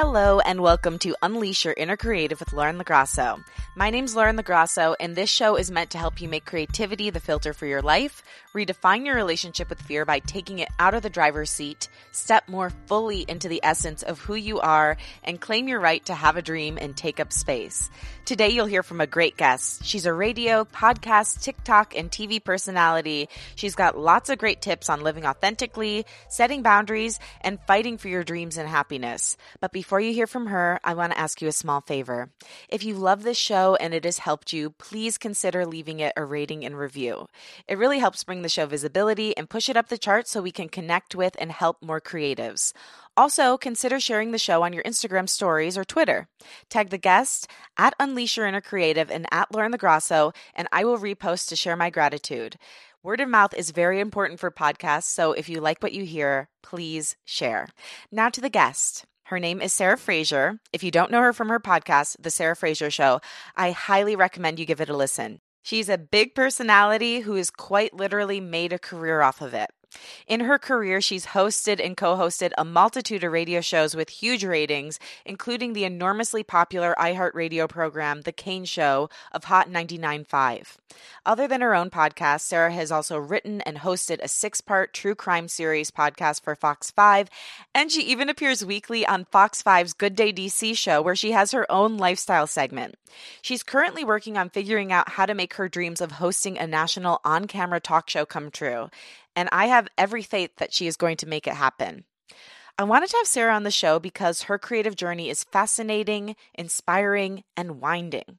Hello and welcome to Unleash Your Inner Creative with Lauren LaGrasso. My name's Lauren LaGrasso and this show is meant to help you make creativity the filter for your life, redefine your relationship with fear by taking it out of the driver's seat, step more fully into the essence of who you are, and claim your right to have a dream and take up space. Today you'll hear from a great guest. She's a radio, podcast, TikTok, and TV personality. She's got lots of great tips on living authentically, setting boundaries, and fighting for your dreams and happiness. But before you hear from her, I want to ask you a small favor. If you love this show and it has helped you, please consider leaving it a rating and review. It really helps bring the show visibility and push it up the charts so we can connect with and help more creatives. Also, consider sharing the show on your Instagram stories or Twitter. Tag the guest at Unleash Your Inner Creative and at Lauren LaGrasso, and I will repost to share my gratitude. Word of mouth is very important for podcasts, so if you like what you hear, please share. Now to the guest. Her name is Sarah Fraser. If you don't know her from her podcast, The Sarah Fraser Show, I highly recommend you give it a listen. She's a big personality who has quite literally made a career off of it. In her career, she's hosted and co hosted a multitude of radio shows with huge ratings, including the enormously popular iHeartRadio program, The Kane Show of Hot 99.5. Other than her own podcast, Sarah has also written and hosted a six part true crime series podcast for Fox 5, and she even appears weekly on Fox 5's Good Day DC show, where she has her own lifestyle segment. She's currently working on figuring out how to make her dreams of hosting a national on camera talk show come true and I have every faith that she is going to make it happen. I wanted to have Sarah on the show because her creative journey is fascinating, inspiring, and winding.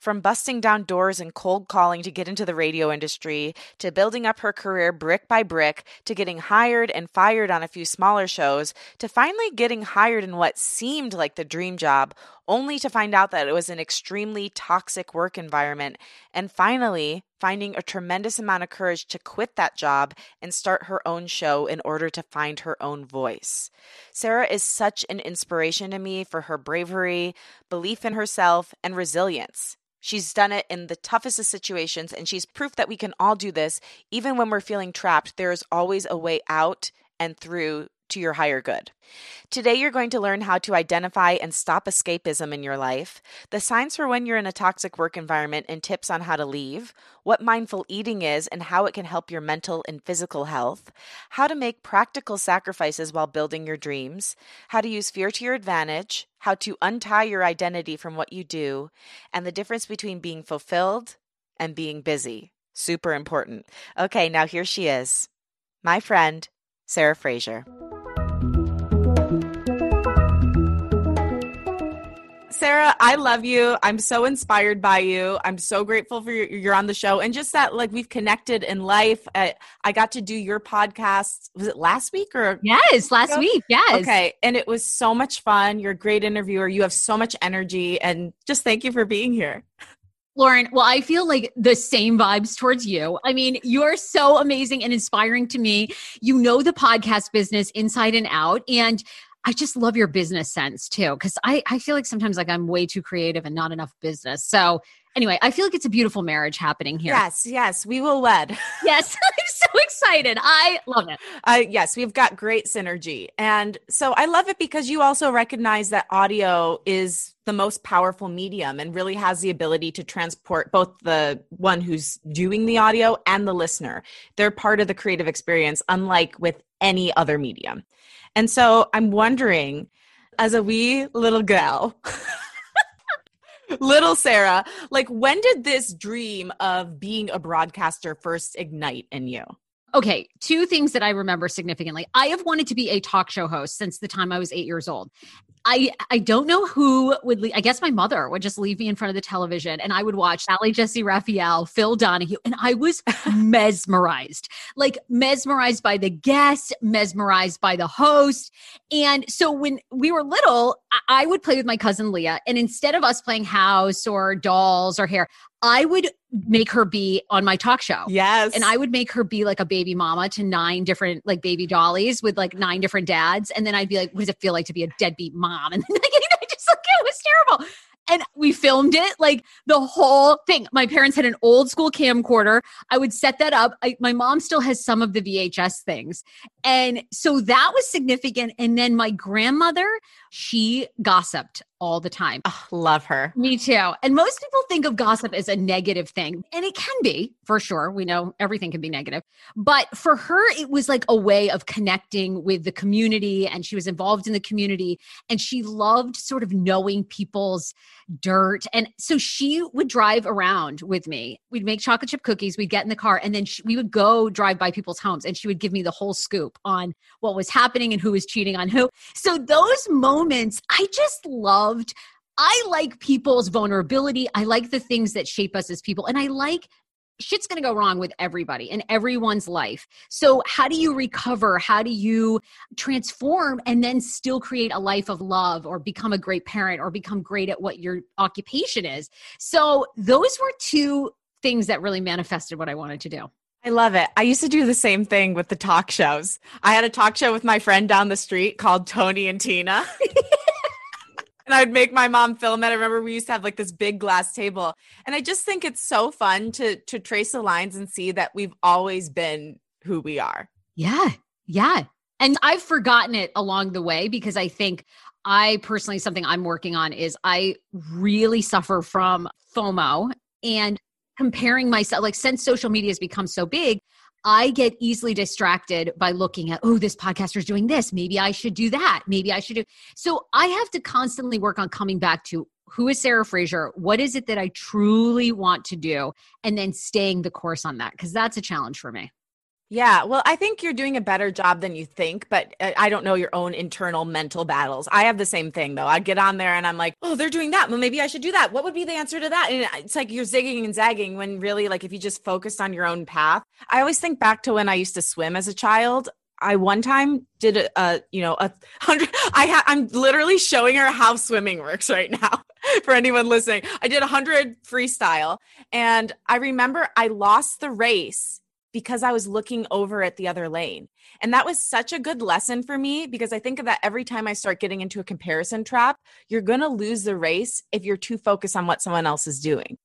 From busting down doors and cold calling to get into the radio industry, to building up her career brick by brick, to getting hired and fired on a few smaller shows, to finally getting hired in what seemed like the dream job, only to find out that it was an extremely toxic work environment, and finally finding a tremendous amount of courage to quit that job and start her own show in order to find her own voice. Sarah is such an inspiration to me for her bravery, belief in herself, and resilience. She's done it in the toughest of situations, and she's proof that we can all do this. Even when we're feeling trapped, there is always a way out and through to your higher good. Today, you're going to learn how to identify and stop escapism in your life, the signs for when you're in a toxic work environment, and tips on how to leave, what mindful eating is and how it can help your mental and physical health, how to make practical sacrifices while building your dreams, how to use fear to your advantage, how to untie your identity from what you do, and the difference between being fulfilled and being busy. Super important. Okay, now here she is, my friend, Sarah Fraser. Sarah, I love you. I'm so inspired by you. I'm so grateful for your, you're on the show and just that like we've connected in life. I, I got to do your podcast. Was it last week or? Yes, last week. Yes. Okay. And it was so much fun. You're a great interviewer. You have so much energy and just thank you for being here. Lauren, well, I feel like the same vibes towards you. I mean, you're so amazing and inspiring to me. You know the podcast business inside and out. And I just love your business sense too. Cause I, I feel like sometimes like I'm way too creative and not enough business. So anyway, I feel like it's a beautiful marriage happening here. Yes, yes, we will wed. yes, I'm so excited. I love it. Uh, yes, we've got great synergy. And so I love it because you also recognize that audio is the most powerful medium and really has the ability to transport both the one who's doing the audio and the listener. They're part of the creative experience, unlike with any other medium. And so I'm wondering, as a wee little gal, little Sarah, like when did this dream of being a broadcaster first ignite in you? Okay, two things that I remember significantly. I have wanted to be a talk show host since the time I was eight years old. I I don't know who would. Leave, I guess my mother would just leave me in front of the television, and I would watch Sally Jessy Raphael, Phil Donahue, and I was mesmerized, like mesmerized by the guest, mesmerized by the host. And so when we were little, I, I would play with my cousin Leah, and instead of us playing house or dolls or hair, I would make her be on my talk show. Yes. And I would make her be like a baby mama to nine different like baby dollies with like nine different dads. And then I'd be like, what does it feel like to be a deadbeat mom? And then like, I just like, it was terrible. and we filmed it like the whole thing. My parents had an old school camcorder. I would set that up. I, my mom still has some of the VHS things. And so that was significant. And then my grandmother, she gossiped all the time. Oh, love her. Me too. And most people think of gossip as a negative thing, and it can be for sure. We know everything can be negative. But for her, it was like a way of connecting with the community, and she was involved in the community, and she loved sort of knowing people's dirt. And so she would drive around with me. We'd make chocolate chip cookies, we'd get in the car, and then she, we would go drive by people's homes, and she would give me the whole scoop on what was happening and who was cheating on who. So those moments, I just loved I like people's vulnerability. I like the things that shape us as people. And I like shit's going to go wrong with everybody in everyone's life. So, how do you recover? How do you transform and then still create a life of love or become a great parent or become great at what your occupation is? So, those were two things that really manifested what I wanted to do. I love it. I used to do the same thing with the talk shows. I had a talk show with my friend down the street called Tony and Tina. and I'd make my mom film it. I remember we used to have like this big glass table. And I just think it's so fun to to trace the lines and see that we've always been who we are. Yeah. Yeah. And I've forgotten it along the way because I think I personally something I'm working on is I really suffer from FOMO and comparing myself like since social media has become so big I get easily distracted by looking at, oh, this podcaster is doing this. Maybe I should do that. Maybe I should do. So I have to constantly work on coming back to who is Sarah Fraser? What is it that I truly want to do? And then staying the course on that, because that's a challenge for me. Yeah, well, I think you're doing a better job than you think, but uh, I don't know your own internal mental battles. I have the same thing though. I get on there and I'm like, oh, they're doing that. Well, maybe I should do that. What would be the answer to that? And it's like you're zigging and zagging when really, like, if you just focused on your own path. I always think back to when I used to swim as a child. I one time did a, a you know a hundred. I ha- I'm literally showing her how swimming works right now for anyone listening. I did a hundred freestyle, and I remember I lost the race because I was looking over at the other lane. And that was such a good lesson for me because I think of that every time I start getting into a comparison trap, you're going to lose the race if you're too focused on what someone else is doing.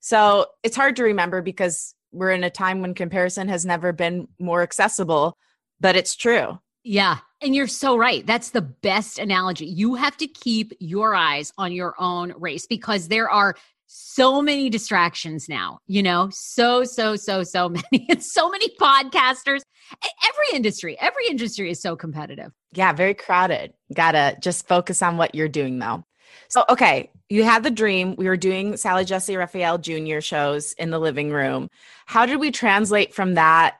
So it's hard to remember because we're in a time when comparison has never been more accessible, but it's true. Yeah. And you're so right. That's the best analogy. You have to keep your eyes on your own race because there are so many distractions now, you know, so, so, so, so many. It's so many podcasters. Every industry, every industry is so competitive. Yeah, very crowded. Gotta just focus on what you're doing though. So, okay, you had the dream. We were doing Sally Jessy Raphael Jr. shows in the living room. How did we translate from that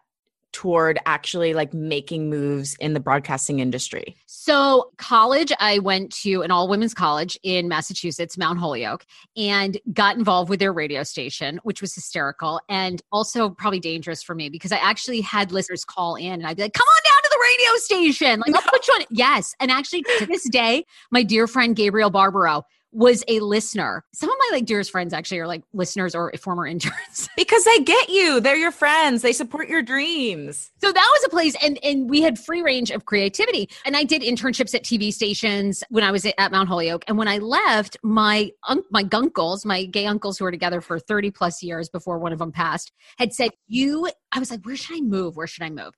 toward actually like making moves in the broadcasting industry? So, college, I went to an all women's college in Massachusetts, Mount Holyoke, and got involved with their radio station, which was hysterical and also probably dangerous for me because I actually had listeners call in and I'd be like, come on down to the radio station. Like, I'll put you on. Yes. And actually, to this day, my dear friend Gabriel Barbaro, was a listener. Some of my like dearest friends actually are like listeners or former interns because they get you. They're your friends. They support your dreams. So that was a place and and we had free range of creativity. And I did internships at TV stations when I was at Mount Holyoke. And when I left, my un- my gunkles, my gay uncles who were together for 30 plus years before one of them passed, had said, "You I was like, where should I move? Where should I move?"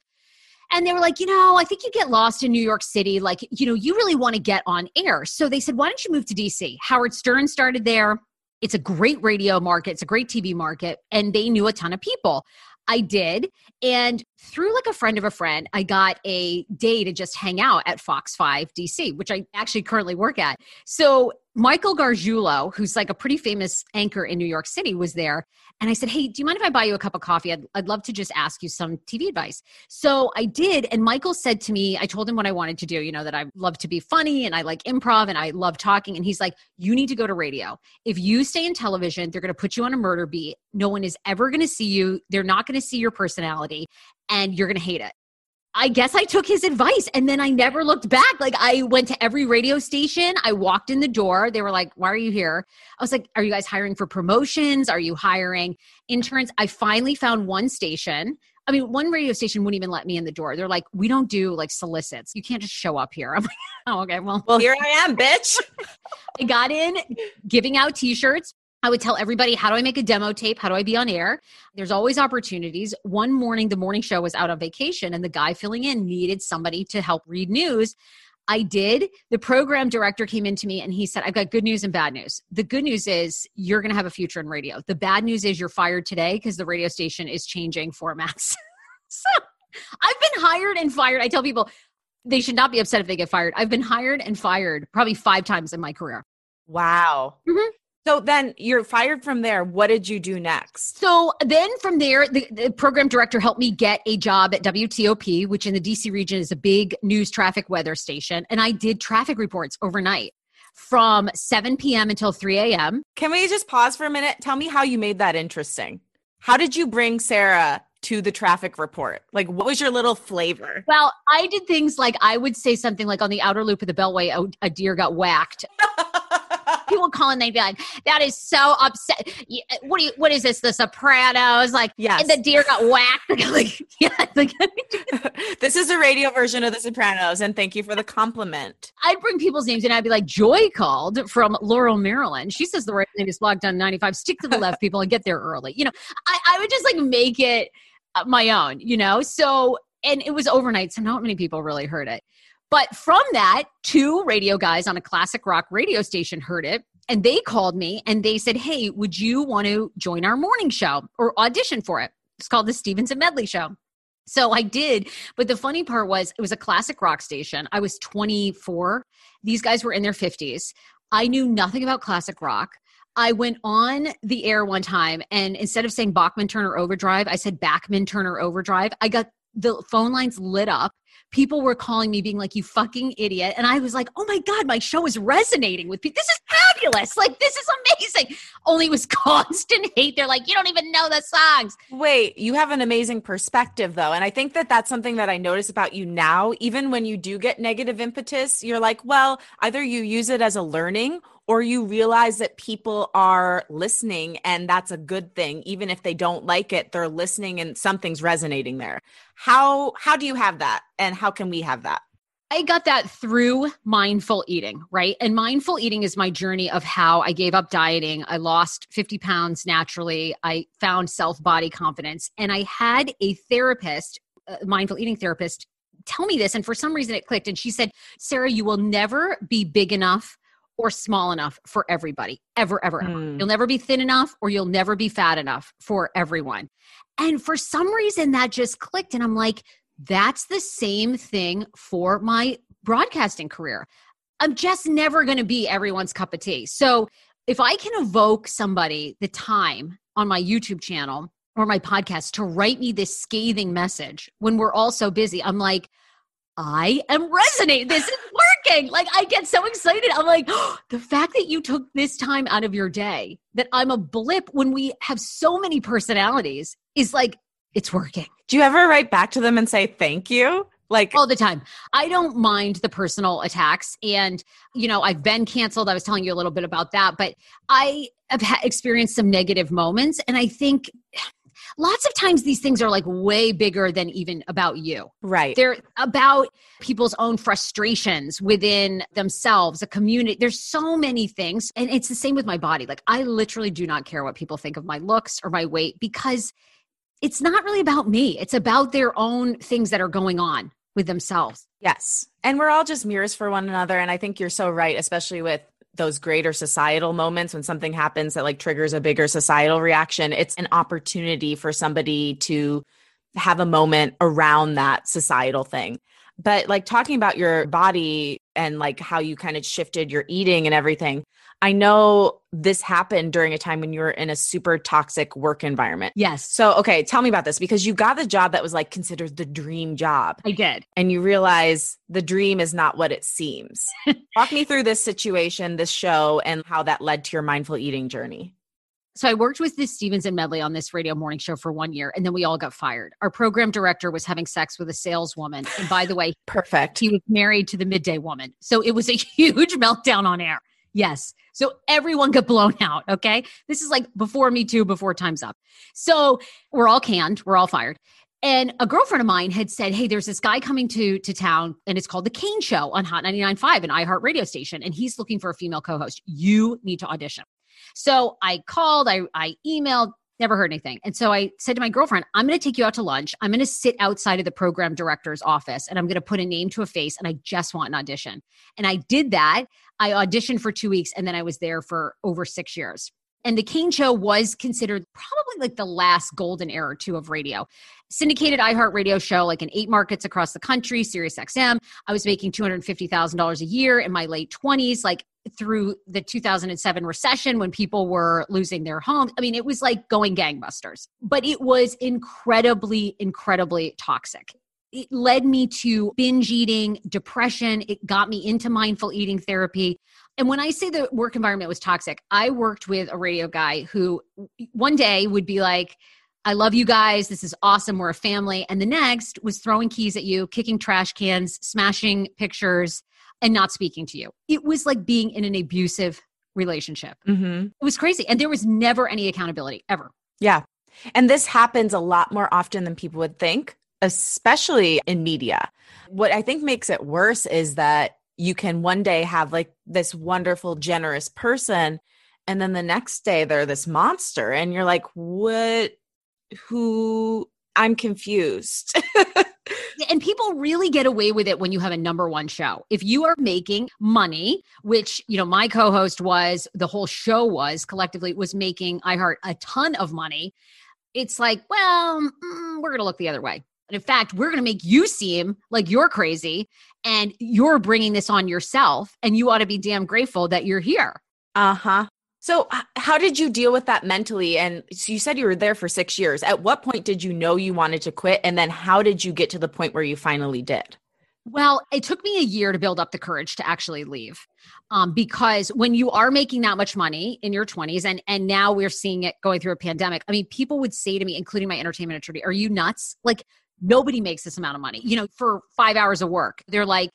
And they were like, you know, I think you get lost in New York City. Like, you know, you really want to get on air. So they said, why don't you move to DC? Howard Stern started there. It's a great radio market, it's a great TV market, and they knew a ton of people. I did. And through like a friend of a friend, I got a day to just hang out at Fox 5 DC, which I actually currently work at. So Michael Gargiulo, who's like a pretty famous anchor in New York City, was there. And I said, Hey, do you mind if I buy you a cup of coffee? I'd, I'd love to just ask you some TV advice. So I did. And Michael said to me, I told him what I wanted to do, you know, that I love to be funny and I like improv and I love talking. And he's like, You need to go to radio. If you stay in television, they're going to put you on a murder beat. No one is ever going to see you. They're not going to see your personality and you're going to hate it. I guess I took his advice and then I never looked back. Like I went to every radio station. I walked in the door. They were like, Why are you here? I was like, Are you guys hiring for promotions? Are you hiring interns? I finally found one station I mean, one radio station wouldn't even let me in the door. They're like, we don't do like solicits. You can't just show up here. I'm like, oh, okay. Well, well, here I am, bitch. I got in giving out t shirts. I would tell everybody, how do I make a demo tape? How do I be on air? There's always opportunities. One morning, the morning show was out on vacation, and the guy filling in needed somebody to help read news. I did. The program director came into me and he said, I've got good news and bad news. The good news is you're going to have a future in radio. The bad news is you're fired today because the radio station is changing formats. so I've been hired and fired. I tell people they should not be upset if they get fired. I've been hired and fired probably five times in my career. Wow. Mm-hmm. So then you're fired from there. What did you do next? So then from there, the, the, program director helped me get a job at WTOP, which in the DC region is a big news traffic weather station. And I did traffic reports overnight from 7 p.m. until 3 a.m. Can we just pause for a minute? Tell me how you made that interesting. How did you bring Sarah to the traffic report? Like, what was your little flavor? Well, I did things like I would say something like on the outer loop of the Beltway, a, a deer got whacked. people call and they'd be like, "That is so upset." What do you? What is this? The Sopranos? Like, yeah, the deer got whacked. like, yeah, like, this is a radio version of the Sopranos, and thank you for the compliment. I'd bring people's names and I'd be like, "Joy called from Laurel, Maryland. She says the right name is blocked on 95. Stick to the left, people, and get there early." You know, I, I would just like make it uh, my own. You know, so and it was overnight, so not many people really heard it. But from that, two radio guys on a classic rock radio station heard it and they called me and they said, Hey, would you want to join our morning show or audition for it? It's called the Stevens and Medley Show. So I did. But the funny part was, it was a classic rock station. I was 24. These guys were in their 50s. I knew nothing about classic rock. I went on the air one time and instead of saying Bachman Turner Overdrive, I said Bachman Turner Overdrive. I got the phone lines lit up people were calling me being like you fucking idiot. And i was like oh my god my show is resonating with people this is fabulous. Like this is amazing. Only it was constant hate. They're like you don't even know the songs. Wait you have an amazing perspective though. And i think that that's something that i notice about you now. Even when you do get negative impetus you're like well either you use it as a learning or you realize that people are listening and that's a good thing even if they don't like it they're listening and something's resonating there how how do you have that and how can we have that I got that through mindful eating, right? And mindful eating is my journey of how I gave up dieting. I lost 50 pounds naturally. I found self body confidence. And I had a therapist, a mindful eating therapist, tell me this. And for some reason it clicked. And she said, Sarah, you will never be big enough or small enough for everybody, ever, ever, ever. Mm. You'll never be thin enough or you'll never be fat enough for everyone. And for some reason that just clicked. And I'm like, that's the same thing for my broadcasting career. I'm just never going to be everyone's cup of tea. So if I can evoke somebody the time on my YouTube channel or my podcast to write me this scathing message when we're all so busy, I'm like, I am resonating. This is working. Like I get so excited. I'm like, oh, the fact that you took this time out of your day, that I'm a blip when we have so many personalities is like, it's working. Do you ever write back to them and say thank you? Like all the time. I don't mind the personal attacks. And, you know, I've been canceled. I was telling you a little bit about that, but I have ha- experienced some negative moments. And I think lots of times these things are like way bigger than even about you. Right. They're about people's own frustrations within themselves, a community. There's so many things. And it's the same with my body. Like, I literally do not care what people think of my looks or my weight because it's not really about me. It's about their own things that are going on with themselves. Yes. And we're all just mirrors for one another. And I think you're so right, especially with those greater societal moments when something happens that like triggers a bigger societal reaction it's an opportunity for somebody to have a moment around that societal thing but like talking about your body and like how you kind of shifted your eating and everything I know this happened during a time when you were in a super toxic work environment. Yes. So, okay, tell me about this because you got the job that was like considered the dream job. I did. And you realize the dream is not what it seems. Walk me through this situation, this show, and how that led to your mindful eating journey. So I worked with this Stevens and Medley on this radio morning show for one year, and then we all got fired. Our program director was having sex with a saleswoman, and by the way, perfect. He was married to the midday woman, so it was a huge meltdown on air. Yes. So everyone got blown out. Okay. This is like before Me Too, before Time's Up. So we're all canned, we're all fired. And a girlfriend of mine had said, Hey, there's this guy coming to, to town and it's called The Kane Show on Hot 99.5, an iHeart radio station. And he's looking for a female co host. You need to audition. So I called, I, I emailed, never heard anything. And so I said to my girlfriend, I'm going to take you out to lunch. I'm going to sit outside of the program director's office and I'm going to put a name to a face and I just want an audition. And I did that. I auditioned for two weeks and then I was there for over six years. And the Kane Show was considered probably like the last golden era too of radio. Syndicated iHeart radio show, like in eight markets across the country, Sirius XM. I was making $250,000 a year in my late 20s, like through the 2007 recession when people were losing their homes. I mean, it was like going gangbusters, but it was incredibly, incredibly toxic it led me to binge eating, depression. It got me into mindful eating therapy. And when I say the work environment was toxic, I worked with a radio guy who one day would be like, I love you guys. This is awesome. We're a family. And the next was throwing keys at you, kicking trash cans, smashing pictures, and not speaking to you. It was like being in an abusive relationship. Mm-hmm. It was crazy. And there was never any accountability ever. Yeah. And this happens a lot more often than people would think, especially in media. What I think makes it worse is that you can one day have like this wonderful, generous person, and then the next day they're this monster, and you're like, what? Who? I'm confused. and people really get away with it when you have a number one show. If you are making money, which, you know, my co host was, the whole show was collectively was making iHeart a ton of money. It's like, well, mm, we're going to look the other way. And in fact, we're going to make you seem like you're crazy and you're bringing this on yourself. And you ought to be damn grateful that you're here. Uh huh. So, how did you deal with that mentally? And so you said you were there for six years. At what point did you know you wanted to quit? And then how did you get to the point where you finally did? Well, it took me a year to build up the courage to actually leave. Um, because when you are making that much money in your 20s, and and now we're seeing it going through a pandemic. I mean, people would say to me, including my entertainment attorney, "Are you nuts? Like Nobody makes this amount of money, you know, for five hours of work. They're like,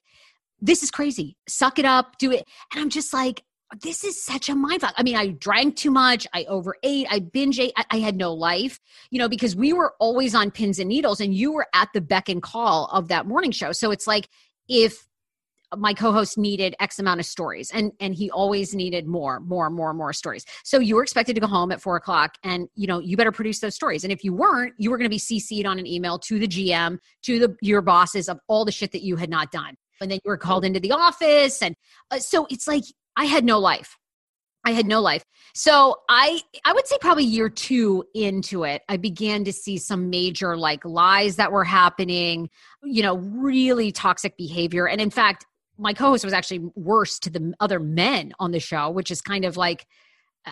this is crazy. Suck it up, do it. And I'm just like, this is such a mind fuck. I mean, I drank too much. I overate. I binge ate. I, I, had no life, you know, because we were always on pins and needles and you were at the beck and call of that morning show. So it's like if my co-host needed x amount of stories and and he always needed more more more more stories so you were expected to go home at four o'clock and you know you better produce those stories and if you weren't you were going to be cc'd on an email to the gm to the your bosses of all the shit that you had not done and then you were called into the office and uh, so it's like i had no life I had no life. So I I would say probably year 2 into it, I began to see some major like lies that were happening, you know, really toxic behavior. And in fact, my co-host was actually worse to the other men on the show which is kind of like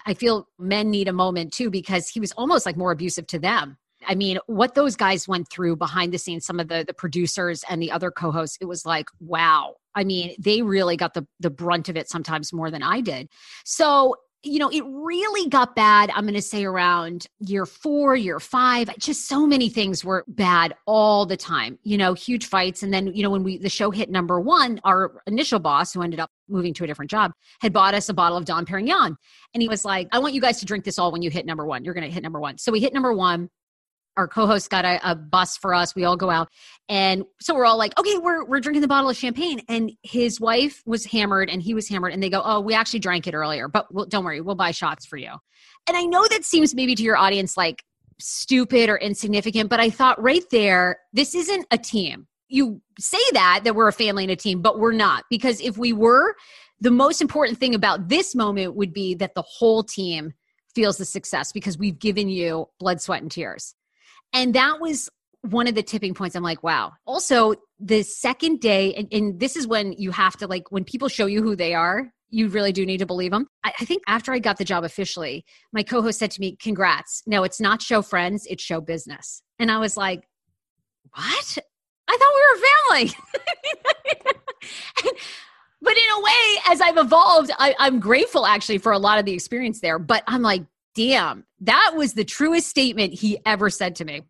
i feel men need a moment too because he was almost like more abusive to them i mean what those guys went through behind the scenes some of the the producers and the other co-hosts it was like wow i mean they really got the the brunt of it sometimes more than i did so you know, it really got bad. I'm going to say around year four, year five. Just so many things were bad all the time, you know, huge fights. And then, you know, when we, the show hit number one, our initial boss, who ended up moving to a different job, had bought us a bottle of Dom Perignon. And he was like, I want you guys to drink this all when you hit number one. You're going to hit number one. So we hit number one our co-host got a, a, bus for us. We all go out, and so we're all like, "Okay, we're we're drinking the bottle of champagne." And his wife was hammered, and he was hammered, and they go, "Oh, we actually drank it earlier, but we'll, don't worry, we'll buy shots for you." And I know that seems maybe to your audience like stupid or insignificant, but I thought right there, this isn't a team. You say that that we're a family and a team, but we're not because if we were, the most important thing about this moment would be that the whole team feels the success because we've given you blood, sweat, and tears. And that was one of the tipping points. I'm like, wow. Also, the second day, and, and, this is when you have to like, when people show you who they are, you really do need to believe them. I, I think after I got the job officially, my co host said to me, congrats. No, it's not show friends, it's show business. And I was like, what? I thought we were family. but in a way, as I've evolved, I, I'm grateful actually for a lot of the experience there. But I'm like, damn, that was the truest statement he ever said to me.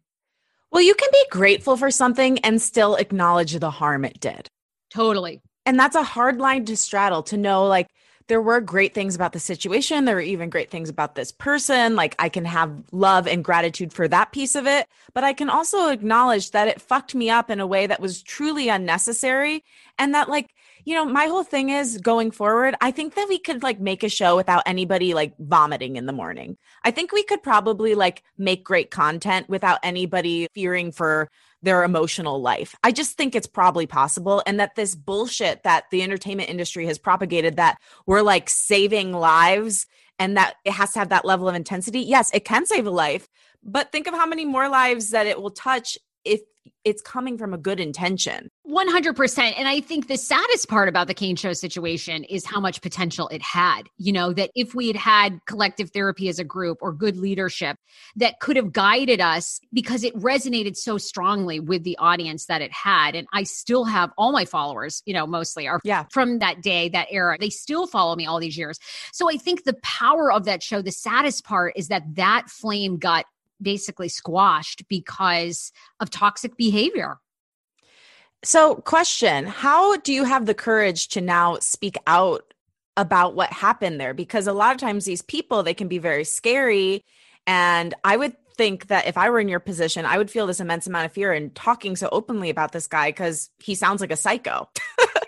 Well, you can be grateful for something and still acknowledge the harm it did. Totally. And that's a hard line to straddle to know like there were great things about the situation. There were even great things about this person. Like I can have love and gratitude for that piece of it, but I can also acknowledge that it fucked me up in a way that was truly unnecessary. And that, like, you know, my whole thing is going forward, I think that we could like make a show without anybody like vomiting in the morning. I think we could probably like make great content without anybody fearing for their emotional life. I just think it's probably possible. And that this bullshit that the entertainment industry has propagated that we're like saving lives and that it has to have that level of intensity. Yes, it can save a life, but think of how many more lives that it will touch if it's coming from a good intention. 100%. And I think the saddest part about the Kane Show situation is how much potential it had. You know, that if we had had collective therapy as a group or good leadership that could have guided us because it resonated so strongly with the audience that it had. And I still have all my followers, you know, mostly are yeah. from that day, that era. They still follow me all these years. So I think the power of that show, the saddest part is that that flame got basically squashed because of toxic behavior. So, question How do you have the courage to now speak out about what happened there? Because a lot of times these people, they can be very scary. And I would think that if I were in your position, I would feel this immense amount of fear in talking so openly about this guy because he sounds like a psycho.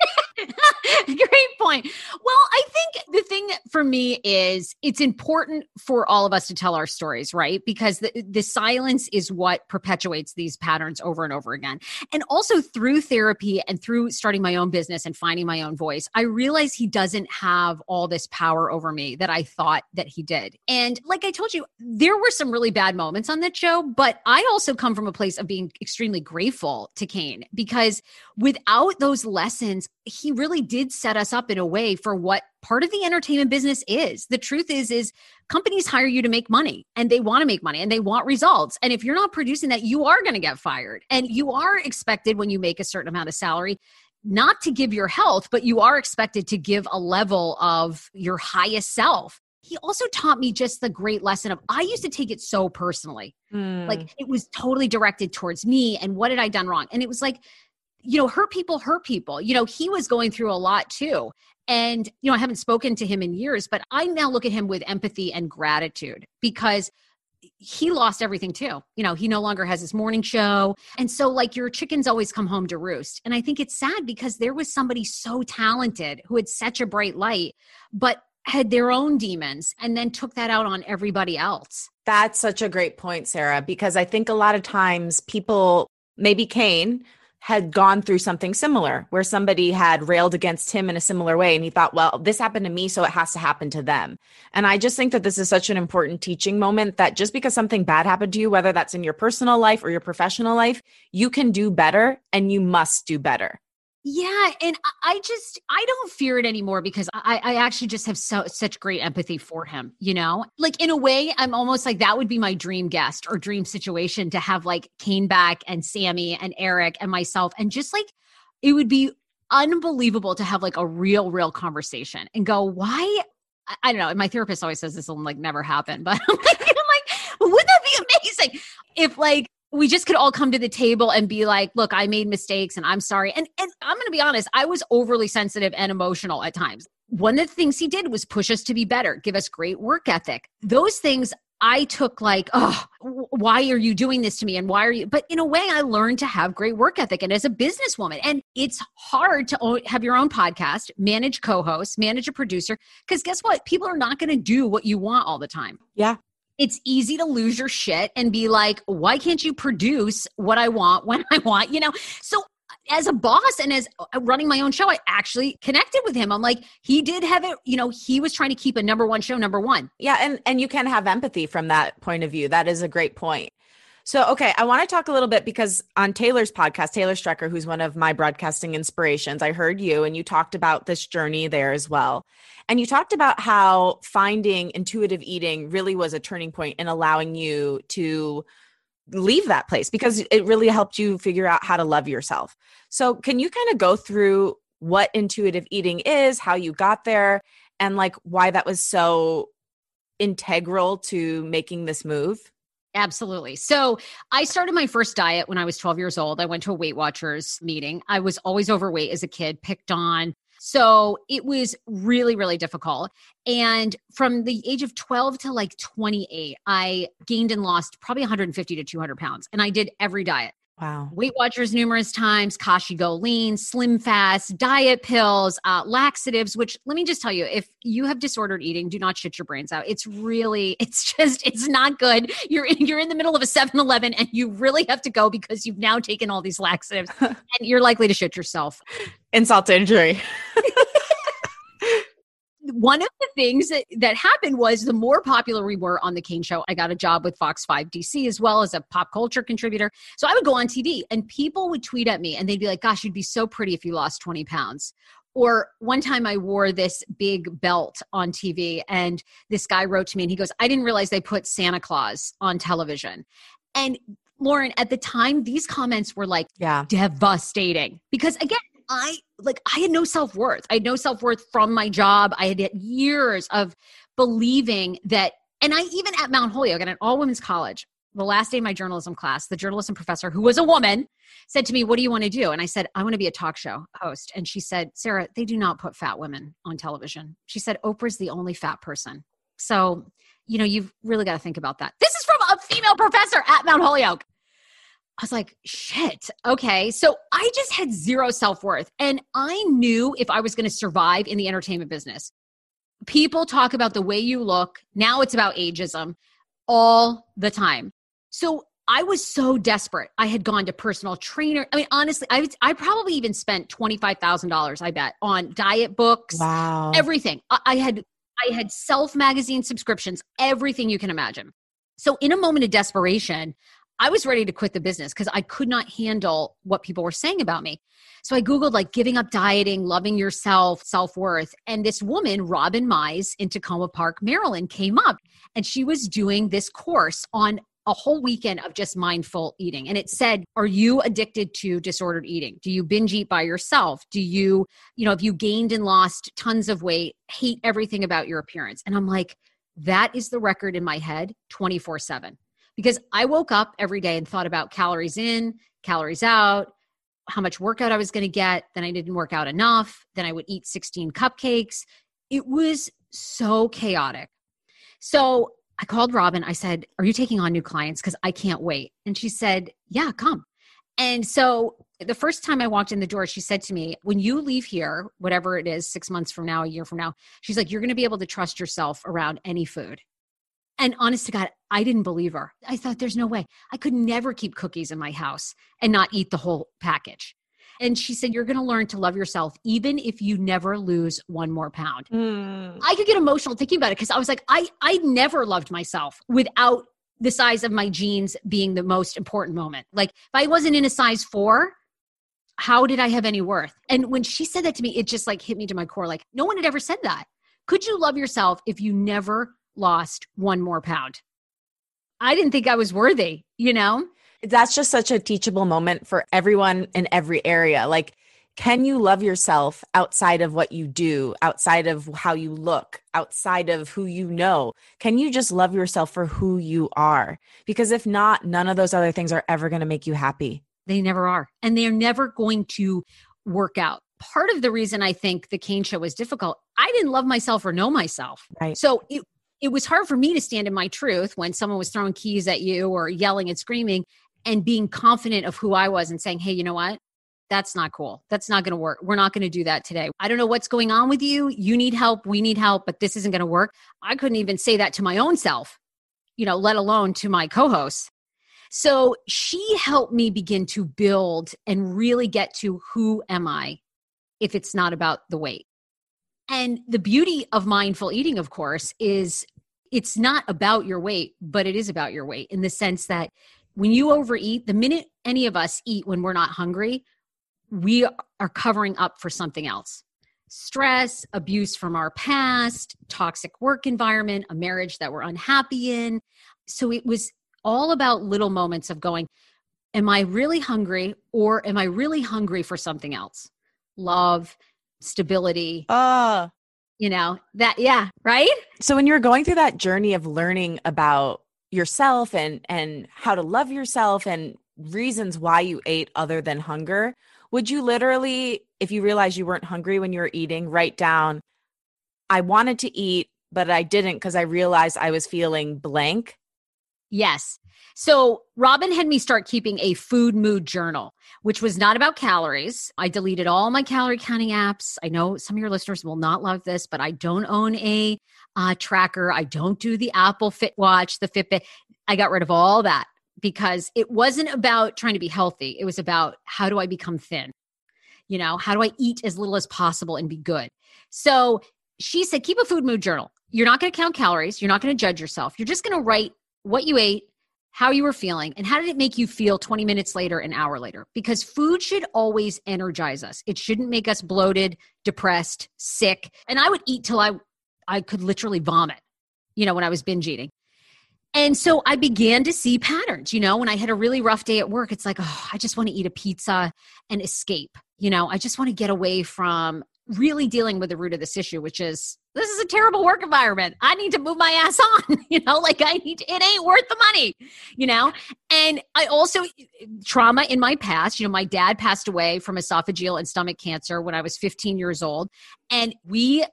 Great point. Well, I think the thing for me is it's important for all of us to tell our stories, right? Because the, the silence is what perpetuates these patterns over and over again. And also through therapy and through starting my own business and finding my own voice, I realize he doesn't have all this power over me that I thought that he did. And like I told you, there were some really bad moments on that show, but I also come from a place of being extremely grateful to Kane because without those lessons, he really did set us up in a way for what part of the entertainment business is. The truth is is companies hire you to make money and they want to make money and they want results. And if you're not producing that, you are going to get fired. And you are expected when you make a certain amount of salary not to give your health, but you are expected to give a level of your highest self. He also taught me just the great lesson of I used to take it so personally. Mm. Like it was totally directed towards me and what had I done wrong? And it was like you know, hurt people hurt people. You know, he was going through a lot too. And, you know, I haven't spoken to him in years, but I now look at him with empathy and gratitude because he lost everything too. You know, he no longer has his morning show. And so, like, your chickens always come home to roost. And I think it's sad because there was somebody so talented who had such a bright light, but had their own demons and then took that out on everybody else. That's such a great point, Sarah, because I think a lot of times people, maybe Kane, had gone through something similar where somebody had railed against him in a similar way and he thought well this happened to me so it has to happen to them. And i just think that this is such an important teaching moment that just because something bad happened to you whether that's in your personal life or your professional life you can do better and you must do better yeah, and I just I don't fear it anymore because I I actually just have so such great empathy for him, you know? Like in a way, I'm almost like that would be my dream guest or dream situation to have like Kane back and Sammy and Eric and myself and just like it would be unbelievable to have like a real real conversation and go, "Why I don't know. My therapist always says this will like never happen, but I'm like, I'm like, wouldn't that be amazing if like we just could all come to the table and be like, look, I made mistakes and I'm sorry. And, and I'm going to be honest, I was overly sensitive and emotional at times. One of the things he did was push us to be better, give us great work ethic. Those things I took like, oh, why are you doing this to me? And why are you? But in a way, I learned to have great work ethic. And as a businesswoman, and it's hard to have your own podcast, manage co hosts, manage a producer, because guess what? People are not going to do what you want all the time. Yeah it's easy to lose your shit and be like, why can't you produce what I want when I want? You know, so as a boss and as uh, running my own show, I actually connected with him. I'm like, he did have it, you know, he was trying to keep a number one show number one. Yeah, and and you can have empathy from that point of view. That is a great point. So, okay, I want to talk a little bit because on Taylor's podcast, Taylor Strecker, who's one of my broadcasting inspirations, I heard you and you talked about this journey there as well. And you talked about how finding intuitive eating really was a turning point in allowing you to leave that place because it really helped you figure out how to love yourself. So, can you kind of go through what intuitive eating is, how you got there, and like why that was so integral to making this move? Absolutely. So I started my first diet when I was 12 years old. I went to a Weight Watchers meeting. I was always overweight as a kid, picked on. So it was really, really difficult. And from the age of 12 to like 28, I gained and lost probably 150 to 200 pounds. And I did every diet. Wow. Weight Watchers numerous times, Kashi Go Lean, Slim Fast, diet pills, uh, laxatives, which let me just tell you, if you have disordered eating, do not shit your brains out. It's really, it's just, it's not good. You're in, you're in the middle of a 7 Eleven and you really have to go because you've now taken all these laxatives and you're likely to shit yourself. Insult to injury. one of the things that, that happened was the more popular we were on the Kane show, I got a job with Fox 5 DC as well as a pop culture contributor. So I would go on TV and people would tweet at me and they'd be like, gosh, you'd be so pretty if you lost 20 pounds. Or one time I wore this big belt on TV and this guy wrote to me and he goes, I didn't realize they put Santa Claus on television. And Lauren, at the time, these comments were like yeah. devastating because again, I like I had no self-worth. I had no self-worth from my job. I had years of believing that and I even at Mount Holyoke at an all women's college, the last day of my journalism class, the journalism professor, who was a woman, said to me, What do you want to do? And I said, I want to be a talk show host. And she said, Sarah, they do not put fat women on television. She said, Oprah's the only fat person. So, you know, you've really got to think about that. This is from a female professor at Mount Holyoke. I was like, shit. Okay. So I just had zero self worth. And I knew if I was going to survive in the entertainment business, people talk about the way you look. Now it's about ageism all the time. So I was so desperate. I had gone to personal trainer. I mean, honestly, I, I probably even spent $25,000, I bet, on diet books. Wow. Everything. I, I had I had self magazine subscriptions, everything you can imagine. So, in a moment of desperation, I was ready to quit the business because I could not handle what people were saying about me. So I Googled like giving up dieting, loving yourself, self worth. And this woman, Robin Mize in Takoma Park, Maryland, came up and she was doing this course on a whole weekend of just mindful eating. And it said, Are you addicted to disordered eating? Do you binge eat by yourself? Do you, you know, have you gained and lost tons of weight, hate everything about your appearance? And I'm like, That is the record in my head 24 7 because I woke up every day and thought about calories in, calories out, how much workout I was going to get. Then I didn't work out enough. Then I would eat 16 cupcakes. It was so chaotic. So I called Robin. I said, Are you taking on new clients? Because I can't wait. And she said, Yeah, come. And so the first time I walked in the door, she said to me, When you leave here, whatever it is, six months from now, a year from now, she's like, You're going to be able to trust yourself around any food. And honest to God, I didn't believe her. I thought there's no way. I could never keep cookies in my house and not eat the whole package. And she said, You're going to learn to love yourself even if you never lose one more pound. Mm. I could get emotional thinking about it because I was like, I, I never loved myself without the size of my jeans being the most important moment. Like, if I wasn't in a size four, how did I have any worth? And when she said that to me, it just like hit me to my core. Like, no one had ever said that. Could you love yourself if you never lost one more pound. I didn't think I was worthy, you know? That's just such a teachable moment for everyone in every area. Like, can you love yourself outside of what you do, outside of how you look, outside of who you know? Can you just love yourself for who you are? Because if not, none of those other things are ever going to make you happy. They never are. And they're never going to work out. Part of the reason I think the Kane show was difficult, I didn't love myself or know myself. Right. So it, it was hard for me to stand in my truth when someone was throwing keys at you or yelling and screaming and being confident of who I was and saying, hey, you know what? That's not cool. That's not going to work. We're not going to do that today. I don't know what's going on with you. You need help. We need help, but this isn't going to work. I couldn't even say that to my own self, you know, let alone to my co hosts. So she helped me begin to build and really get to who am I if it's not about the weight. And the beauty of mindful eating, of course, is it's not about your weight, but it is about your weight in the sense that when you overeat, the minute any of us eat when we're not hungry, we are covering up for something else stress, abuse from our past, toxic work environment, a marriage that we're unhappy in. So it was all about little moments of going, Am I really hungry or am I really hungry for something else? Love, stability. Uh you know, that yeah, right? So when you're going through that journey of learning about yourself and and how to love yourself and reasons why you ate other than hunger, would you literally, if you realize you weren't hungry when you were eating, write down, I wanted to eat, but I didn't because I realized I was feeling blank? Yes. So Robin had me start keeping a food mood journal, which was not about calories. I deleted all my calorie counting apps. I know some of your listeners will not love this, but I don't own a uh, tracker. I don't do the Apple Fit Watch, the Fitbit. I got rid of all that because it wasn't about trying to be healthy. It was about how do I become thin? You know, how do I eat as little as possible and be good? So she said, keep a food mood journal. You're not going to count calories. You're not going to judge yourself. You're just going to write what you ate, how you were feeling, and how did it make you feel 20 minutes later, an hour later? Because food should always energize us. It shouldn't make us bloated, depressed, sick. And I would eat till I, I could literally vomit, you know, when I was binge eating. And so I began to see patterns. You know, when I had a really rough day at work, it's like, oh, I just want to eat a pizza and escape. You know, I just want to get away from really dealing with the root of this issue, which is this is a terrible work environment. I need to move my ass on, you know, like I need, to, it ain't worth the money, you know? And I also, trauma in my past, you know, my dad passed away from esophageal and stomach cancer when I was 15 years old. And we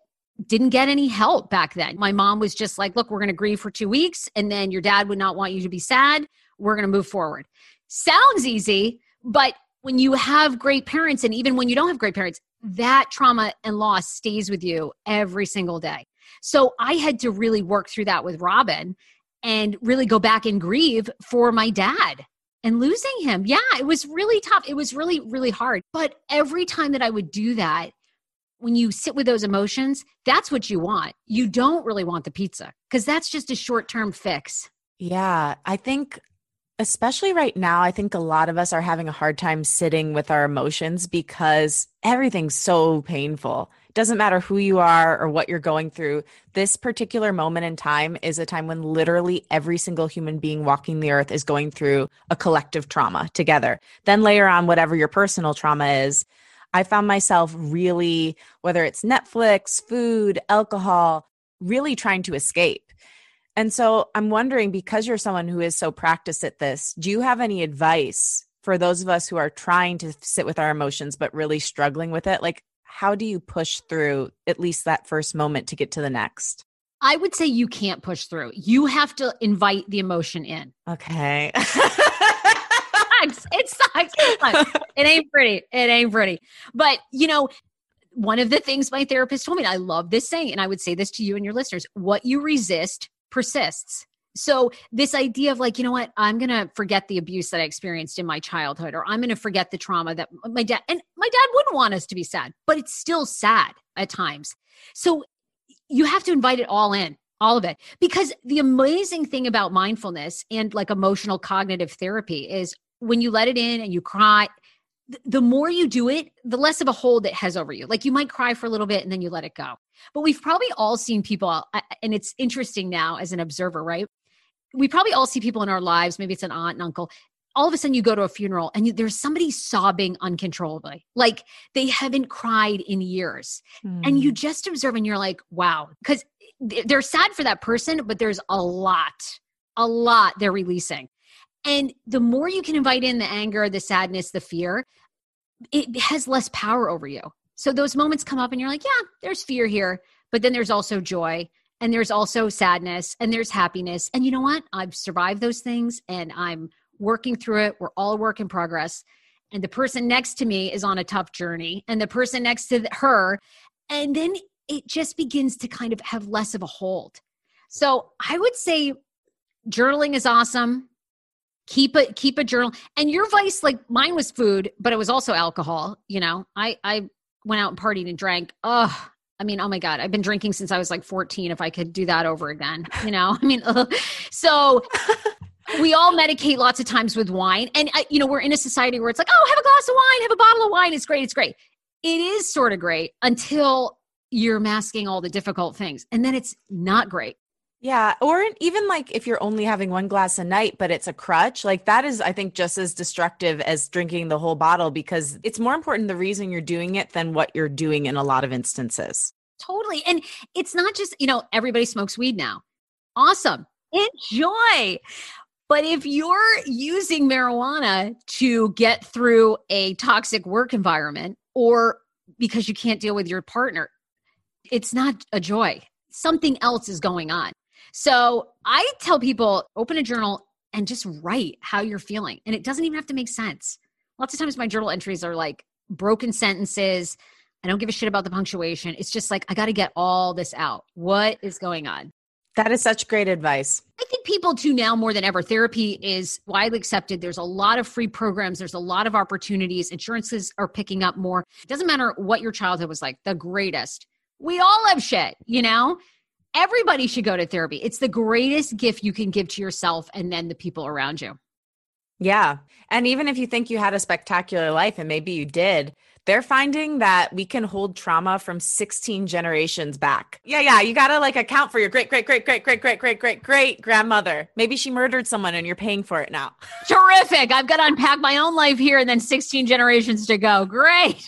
didn't get any help back then. My mom was just like, look, we're going to grieve for two weeks, and then your dad would not want you to be sad. We're going to move forward. Sounds easy, but when you have great parents, and even when you don't have great parents, that trauma and loss stays with you every single day. So I had to really work through that with Robin and really go back and grieve for my dad and losing him. Yeah, it was really tough. It was really, really hard. But every time that I would do that, when you sit with those emotions, that's what you want. You don't really want the pizza because that's just a short term fix. Yeah. I think, especially right now, I think a lot of us are having a hard time sitting with our emotions because everything's so painful. It doesn't matter who you are or what you're going through. This particular moment in time is a time when literally every single human being walking the earth is going through a collective trauma together. Then layer on whatever your personal trauma is I found myself really, whether it's Netflix, food, alcohol, really trying to escape. And so I'm wondering because you're someone who is so practiced at this, do you have any advice for those of us who are trying to sit with our emotions but really struggling with it? Like, how do you push through at least that first moment to get to the next? I would say you can't push through. You have to invite the emotion in. Okay. sucks. It sucks. It sucks. it ain't pretty. It ain't pretty. But, you know, one of the things my therapist told me, I love this saying, and I would say this to you and your listeners what you resist persists. So, this idea of like, you know what, I'm going to forget the abuse that I experienced in my childhood, or I'm going to forget the trauma that my dad, and my dad wouldn't want us to be sad, but it's still sad at times. So, you have to invite it all in all of it because the amazing thing about mindfulness and like emotional cognitive therapy is when you let it in and you cry, the more you do it, the less of a hold it has over you. Like you might cry for a little bit and then you let it go. But we've probably all seen people, and it's interesting now as an observer, right? We probably all see people in our lives, maybe it's an aunt and uncle. All of a sudden, you go to a funeral and you, there's somebody sobbing uncontrollably, like they haven't cried in years. Mm. And you hmm. just observe and you're like, wow, because they're sad for that person, but there's a lot, a lot they're releasing. And the more you can invite in the anger, the sadness, the fear, it has less power over you. So those moments come up and you're like, yeah, there's fear here, but then there's also joy and there's also sadness and there's happiness. And you know what? I've survived those things and I'm working through it. We're all work in progress. And the person next to me is on a tough journey and the person next to her. And then it just begins to kind of have less of a hold. So I would say journaling is awesome keep a keep a journal. And your vice like mine was food but it was also alcohol you know? I i went out and partied and drank. Oh i mean oh my god i've been drinking since i was like 14 if i could do that over again you know? I mean ugh. so we all medicate lots of times with wine. And I, you know we're in a society where it's like oh have a glass of wine have a bottle of wine it's great it's great. It is sort of great until you're masking all the difficult things. And then it's not great yeah. Or even like if you're only having one glass a night, but it's a crutch, like that is, I think, just as destructive as drinking the whole bottle because it's more important the reason you're doing it than what you're doing in a lot of instances. Totally. And it's not just, you know, everybody smokes weed now. Awesome. Enjoy. But if you're using marijuana to get through a toxic work environment or because you can't deal with your partner, it's not a joy. Something else is going on. So I tell people open a journal and just write how you're feeling. And it doesn't even have to make sense. Lots of times my journal entries are like broken sentences. I don't give a shit about the punctuation. It's just like, I got to get all this out. What is going on? That is such great advice. I think people too now more than ever. Therapy is widely accepted. There's a lot of free programs. There's a lot of opportunities. Insurances are picking up more. It doesn't matter what your childhood was like, the greatest. We all have shit, you know? Everybody should go to therapy. It's the greatest gift you can give to yourself and then the people around you. Yeah. And even if you think you had a spectacular life, and maybe you did, they're finding that we can hold trauma from 16 generations back. Yeah, yeah. You got to like account for your great, great, great, great, great, great, great, great, great grandmother. Maybe she murdered someone and you're paying for it now. Terrific. I've got to unpack my own life here and then 16 generations to go. Great.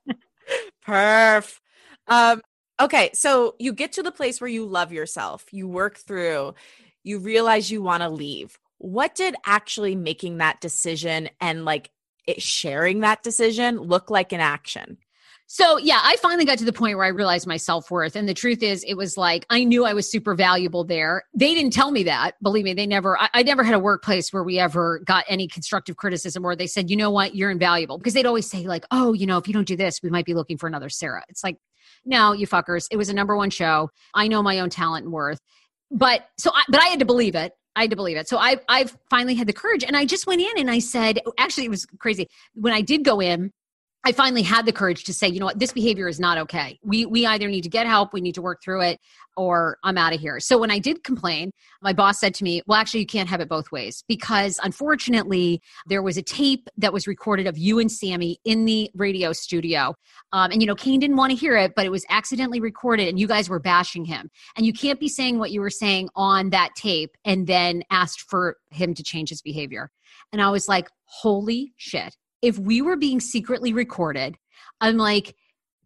Perf. Um, okay. So you get to the place where you love yourself, you work through, you realize you want to leave. What did actually making that decision and like it, sharing that decision look like in action? So, yeah, I finally got to the point where I realized my self worth. And the truth is, it was like I knew I was super valuable there. They didn't tell me that. Believe me, they never, I, I, never had a workplace where we ever got any constructive criticism where they said, you know what, you're invaluable. Because they'd always say, like, oh, you know, if you don't do this, we might be looking for another Sarah. It's like, no, you fuckers. It was a number one show. I know my own talent and worth. But so, I, but I had to believe it. I had to believe it. So I I finally had the courage and I just went in and I said actually it was crazy. When I did go in, I finally had the courage to say, you know what, this behavior is not okay. We we either need to get help, we need to work through it, or I'm out of here. So when I did complain, my boss said to me, "Well, actually, you can't have it both ways because unfortunately, there was a tape that was recorded of you and Sammy in the radio studio, um, and you know, Kane didn't want to hear it, but it was accidentally recorded, and you guys were bashing him. And you can't be saying what you were saying on that tape and then asked for him to change his behavior." And I was like, "Holy shit!" If we were being secretly recorded, I'm like,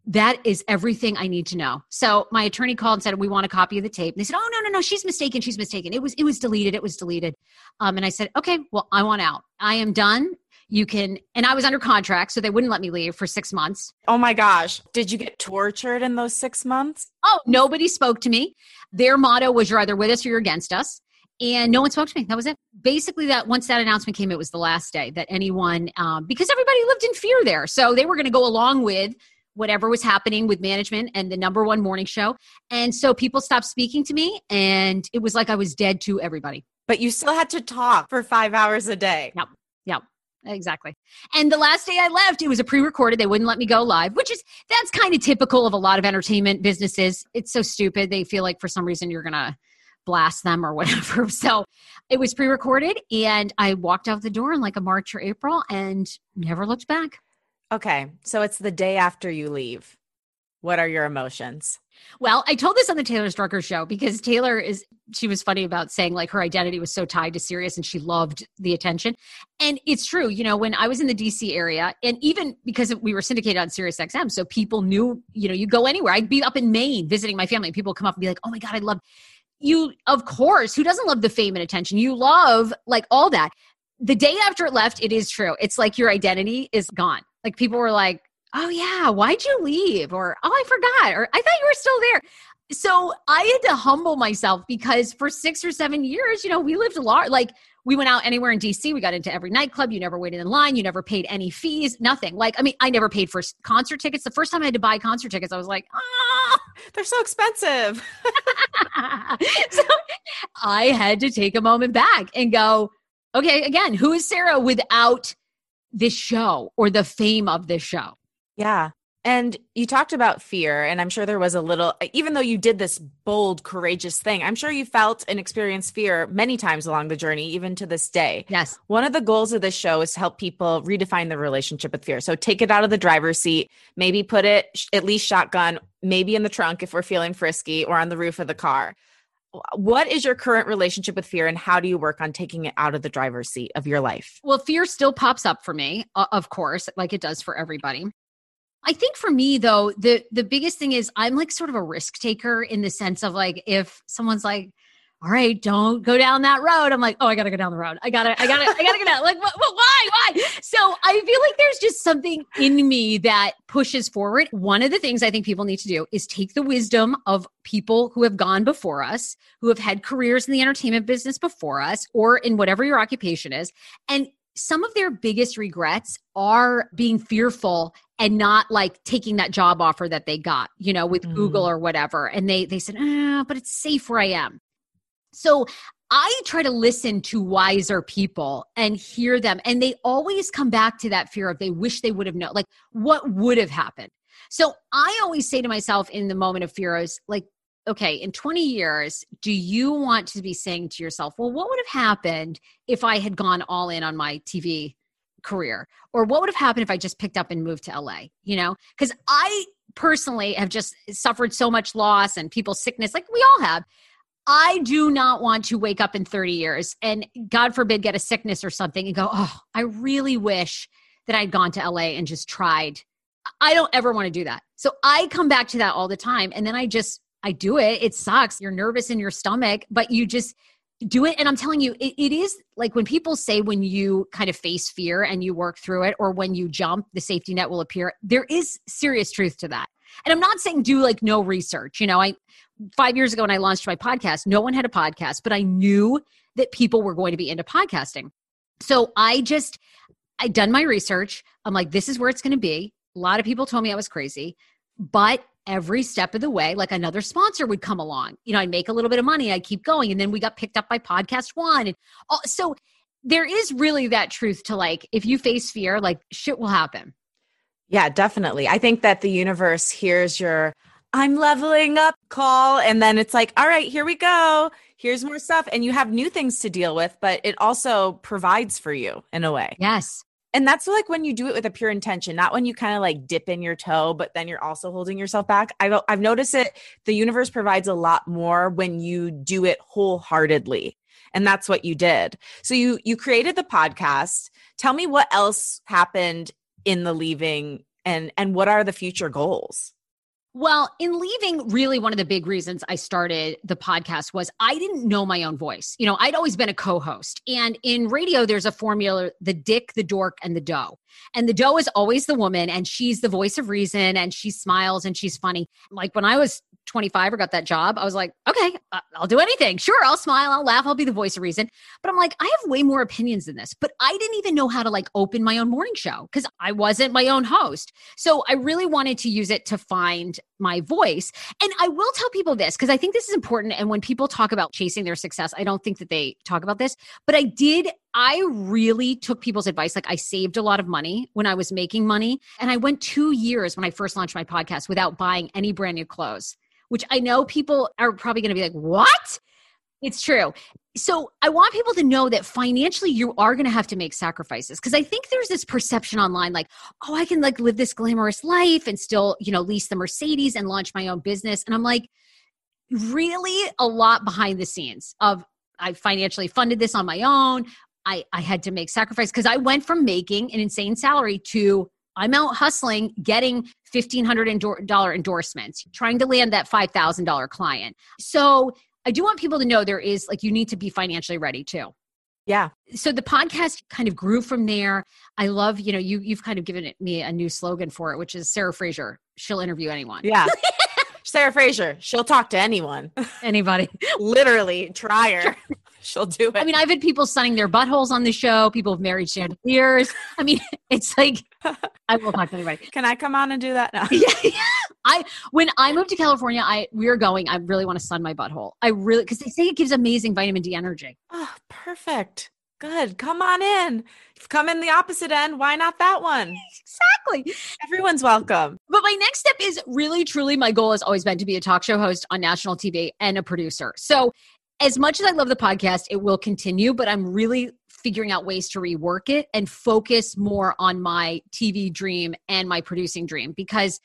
that is everything I need to know. So my attorney called and said, "We want a copy of the tape." And they said, "Oh no, no, no, she's mistaken. She's mistaken. It was it was deleted. It was deleted." Um, and I said, "Okay, well, I want out. I am done. You can." And I was under contract, so they wouldn't let me leave for six months. Oh my gosh! Did you get tortured in those six months? Oh, nobody spoke to me. Their motto was, "You're either with us or you're against us." And no one spoke to me. That was it. Basically, that once that announcement came, it was the last day that anyone, um, because everybody lived in fear there, so they were going to go along with whatever was happening with management and the number one morning show, and so people stopped speaking to me, and it was like I was dead to everybody. But you still had to talk for five hours a day. Yep. Yep. Exactly. And the last day I left, it was a pre recorded. They wouldn't let me go live, which is, that's kind of typical of a lot of entertainment businesses. It's so stupid. They feel like for some reason you're going to, blast them or whatever. So it was pre recorded and I walked out the door in like a March or April and never looked back. Okay. So it's the day after you leave. What are your emotions? Well, I told this on the Taylor Strecker show because Taylor is, she was funny about saying like her identity was so tied to Sirius and she loved the attention. And it's true, you know, when I was in the DC area and even because we were syndicated on Sirius XM, so people knew, you know, you go anywhere. I'd be up in Maine visiting my family and people would come up and be like, oh my God, I love you of course who doesn't love the fame and attention? You love like all that. The day after it left it is true. It's like your identity is gone. Like people were like oh yeah why'd you leave? or oh i forgot or i thought you were still there. So i had to humble myself because for six or seven years you know we lived a lot like we went out anywhere in DC. We got into every nightclub. You never waited in line. You never paid any fees, nothing. Like, I mean, I never paid for concert tickets. The first time I had to buy concert tickets, I was like, ah, they're so expensive. so I had to take a moment back and go, okay, again, who is Sarah without this show or the fame of this show? Yeah. And you talked about fear, and I'm sure there was a little, even though you did this bold, courageous thing, I'm sure you felt and experienced fear many times along the journey, even to this day. Yes. One of the goals of this show is to help people redefine the relationship with fear. So take it out of the driver's seat, maybe put it at least shotgun, maybe in the trunk if we're feeling frisky, or on the roof of the car. What is your current relationship with fear, and how do you work on taking it out of the driver's seat of your life? Well, fear still pops up for me, of course, like it does for everybody. I think for me though, the the biggest thing is I'm like sort of a risk taker in the sense of like if someone's like, all right, don't go down that road. I'm like, oh, I gotta go down the road. I gotta, I gotta, I gotta go down. Like, what, what, why, why? So I feel like there's just something in me that pushes forward. One of the things I think people need to do is take the wisdom of people who have gone before us, who have had careers in the entertainment business before us, or in whatever your occupation is, and some of their biggest regrets are being fearful and not like taking that job offer that they got, you know, with mm. Google or whatever. And they they said, ah, but it's safe where I am. So I try to listen to wiser people and hear them. And they always come back to that fear of they wish they would have known, like what would have happened. So I always say to myself in the moment of fear, is like, okay, in 20 years, do you want to be saying to yourself, well, what would have happened if I had gone all in on my TV career? Or what would have happened if I just picked up and moved to LA? You know, because I personally have just suffered so much loss and people's sickness, like we all have. I do not want to wake up in 30 years and God forbid get a sickness or something and go, oh, I really wish that I'd gone to LA and just tried. I don't ever want to do that. So I come back to that all the time. And then I just, I do it. It sucks. You're nervous in your stomach, but you just, do it and i'm telling you it, it is like when people say when you kind of face fear and you work through it or when you jump the safety net will appear there is serious truth to that and i'm not saying do like no research you know i five years ago when I launched my podcast, no one had a podcast, but I knew that people were going to be into podcasting. So I just, I done my research. I'm like, this is where it's going to be. A lot of people told me I was crazy, but every step of the way, like another sponsor would come along. You know, I'd make a little bit of money, I'd keep going. And then we got picked up by Podcast One. And all, so there is really that truth to like, if you face fear, like shit will happen. Yeah, definitely. I think that the universe hears your I'm leveling up call. And then it's like, all right, here we go. Here's more stuff. And you have new things to deal with, but it also provides for you in a way. Yes. And that's like when you do it with a pure intention, not when you kind of like dip in your toe, but then you're also holding yourself back. I've, I've noticed it. The universe provides a lot more when you do it wholeheartedly. And that's what you did. So you you created the podcast. Tell me what else happened in the leaving and and what are the future goals? Well, in leaving, really one of the big reasons I started the podcast was I didn't know my own voice. You know, I'd always been a co host. And in radio, there's a formula the dick, the dork, and the doe. And the doe is always the woman, and she's the voice of reason, and she smiles and she's funny. Like when I was 25 or got that job, I was like, okay, I'll do anything. Sure, I'll smile, I'll laugh, I'll be the voice of reason. But I'm like, I have way more opinions than this. But I didn't even know how to like open my own morning show because I wasn't my own host. So I really wanted to use it to find my voice. And I will tell people this because I think this is important. And when people talk about chasing their success, I don't think that they talk about this, but I did I really took people's advice. Like I saved a lot of money when I was making money. And I went two years when I first launched my podcast without buying any brand new clothes, which I know people are probably going to be like, what? It's true. So I want people to know that financially you are going to have to make sacrifices because I think there's this perception online like, oh, I can like live this glamorous life and still, you know, lease the Mercedes and launch my own business. And I'm like, really a lot behind the scenes of I financially funded this on my own. I, I had to make sacrifice because I went from making an insane salary to I'm out hustling, getting $1,500 endorsements, trying to land that $5,000 client. So I do want people to know there is like, you need to be financially ready too. Yeah. So the podcast kind of grew from there. I love, you know, you you've kind of given me a new slogan for it, which is Sarah Fraser. She'll interview anyone. Yeah. Sarah Fraser. She'll talk to anyone. Anybody. Literally, try her. She'll do it. I mean, I've had people sunning their buttholes on the show. People have married chandeliers. I mean, it's like I will talk to anybody. Can I come on and do that now? yeah, yeah. I when I moved to California, I we are going. I really want to sun my butthole. I really because they say it gives amazing vitamin D energy. Oh, perfect. Good. Come on in. come in the opposite end, why not that one? Exactly. Everyone's welcome. But my next step is really, truly, my goal has always been to be a talk show host on national TV and a producer. So as much as I love the podcast, it will continue, but I'm really figuring out ways to rework it and focus more on my TV dream and my producing dream because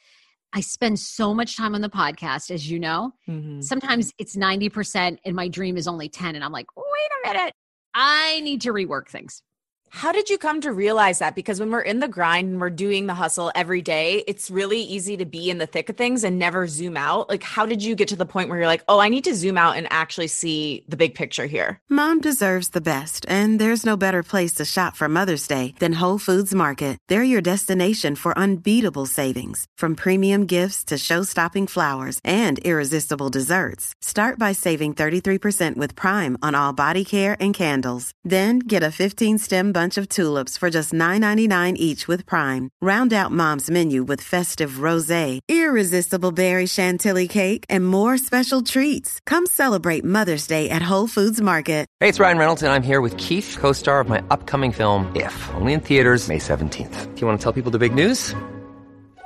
I spend so much time on the podcast, as you know. Mm-hmm. Sometimes it's 90% and my dream is only 10. And I'm like, wait a minute, I need to rework things. How did you come to realize that? Because when we're in the grind and we're doing the hustle every day, it's really easy to be in the thick of things and never zoom out. Like, how did you get to the point where you're like, oh, I need to zoom out and actually see the big picture here? Mom deserves the best, and there's no better place to shop for Mother's Day than Whole Foods Market. They're your destination for unbeatable savings, from premium gifts to show stopping flowers and irresistible desserts. Start by saving 33% with Prime on all body care and candles. Then get a 15 stem bunch of tulips for just $9.99 each with Prime. Round out mom's menu with festive rosé, irresistible berry chantilly cake, and more special treats. Come celebrate Mother's Day at Whole Foods Market. Hey, it's Ryan Reynolds, and I'm here with Keith, co star of my upcoming film, If, only in theaters, May 17th. Do you want to tell people the big news?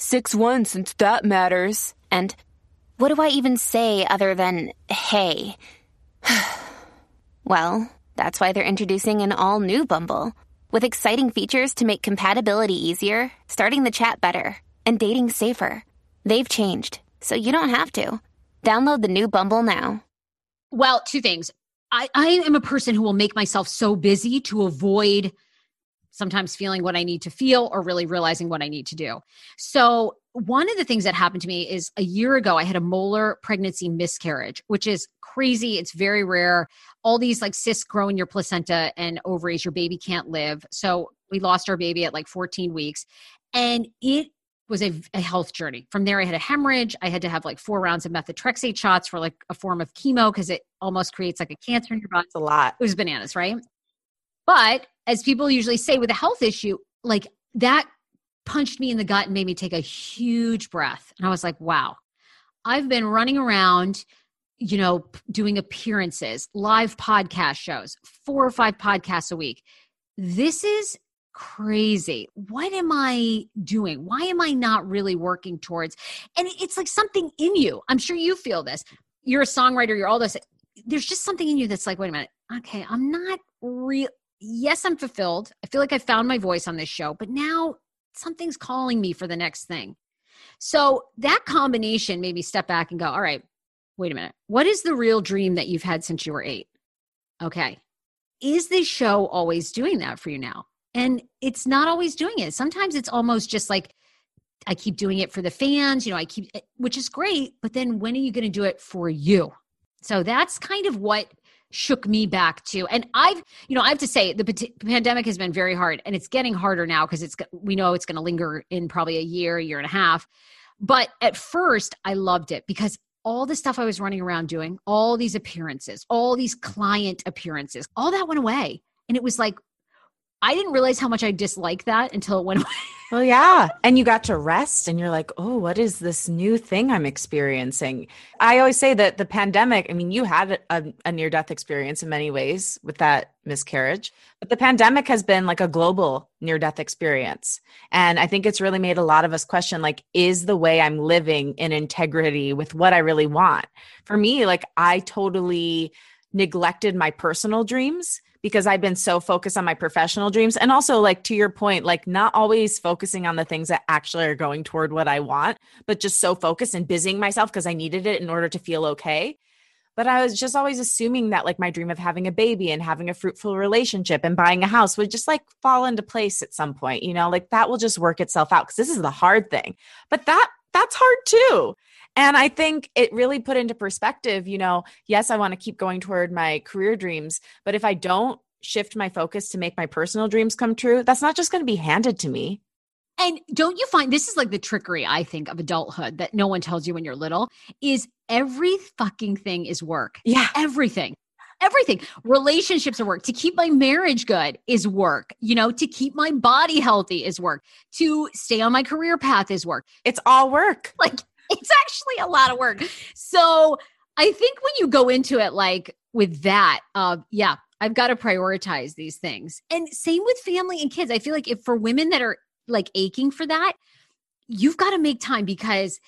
6-1 since that matters. And what do I even say other than hey? well, that's why they're introducing an all new Bumble with exciting features to make compatibility easier, starting the chat better, and dating safer. They've changed, so you don't have to. Download the new Bumble now. Well, two things. I, I am a person who will make myself so busy to avoid sometimes feeling what I need to feel or really realizing what I need to do. So, one of the things that happened to me is a year ago, I had a molar pregnancy miscarriage, which is crazy. It's very rare. All these like cysts grow in your placenta and ovaries, your baby can't live. So, we lost our baby at like 14 weeks. And it was a, a, health journey. From there, I had a hemorrhage. I had to have like four rounds of methotrexate shots for like a form of chemo because it almost creates like a cancer in your body. It's a lot. It was bananas, right? But as people usually say with a health issue, like that punched me in the gut and made me take a huge breath. And I was like, wow, I've been running around, you know, doing appearances, live podcast shows, four or five podcasts a week. This is crazy. What am I doing? Why am I not really working towards? And it's like something in you. I'm sure you feel this. You're a songwriter, you're all this. There's just something in you that's like, wait a minute. Okay, I'm not real yes, I'm fulfilled. I feel like I found my voice on this show, but now something's calling me for the next thing. So that combination made me step back and go, all right, wait a minute. What is the real dream that you've had since you were eight? Okay. Is this show always doing that for you now? And it's not always doing it. Sometimes it's almost just like, I keep doing it for the fans, you know, I keep, eh, which is great, but then when are you going to do it for you? So that's kind of what shook me back to. And i've you know i have to say the p- pandemic has been very hard and it's getting harder now because it's we know it's going to linger in probably a year year and a half. But at first i loved it because all the stuff i was running around doing all these appearances all these client appearances all that went away. And it was like i didn't realize how much i disliked that until it went away well, yeah. And you got to rest and you're like, oh, what is this new thing I'm experiencing? I always say that the pandemic, I mean, you had a, a near death experience in many ways with that miscarriage, but the pandemic has been like a global near death experience. And I think it's really made a lot of us question like, is the way I'm living in integrity with what I really want? For me, like, I totally neglected my personal dreams because I've been so focused on my professional dreams. And also, like to your point, like not always focusing on the things that actually are going toward what I want, but just so focused and busying myself because I needed it in order to feel okay. But I was just always assuming that like my dream of having a baby and having a fruitful relationship and buying a house would just like fall into place at some point, you know, like that will just work itself out because this is the hard thing. But that that's hard too. And I think it really put into perspective, you know, yes, I want to keep going toward my career dreams, but if I don't shift my focus to make my personal dreams come true, that's not just going to be handed to me. And don't you find this is like the trickery, I think, of adulthood that no one tells you when you're little is every fucking thing is work. Yeah. Everything. Everything. Relationships are work. To keep my marriage good is work. You know, to keep my body healthy is work. To stay on my career path is work. It's all work. Like it's actually a lot of work. So I think when you go into it like with that, uh, yeah, I've got to prioritize these things. And same with family and kids. I feel like if for women that are like aching for that, you've got to make time because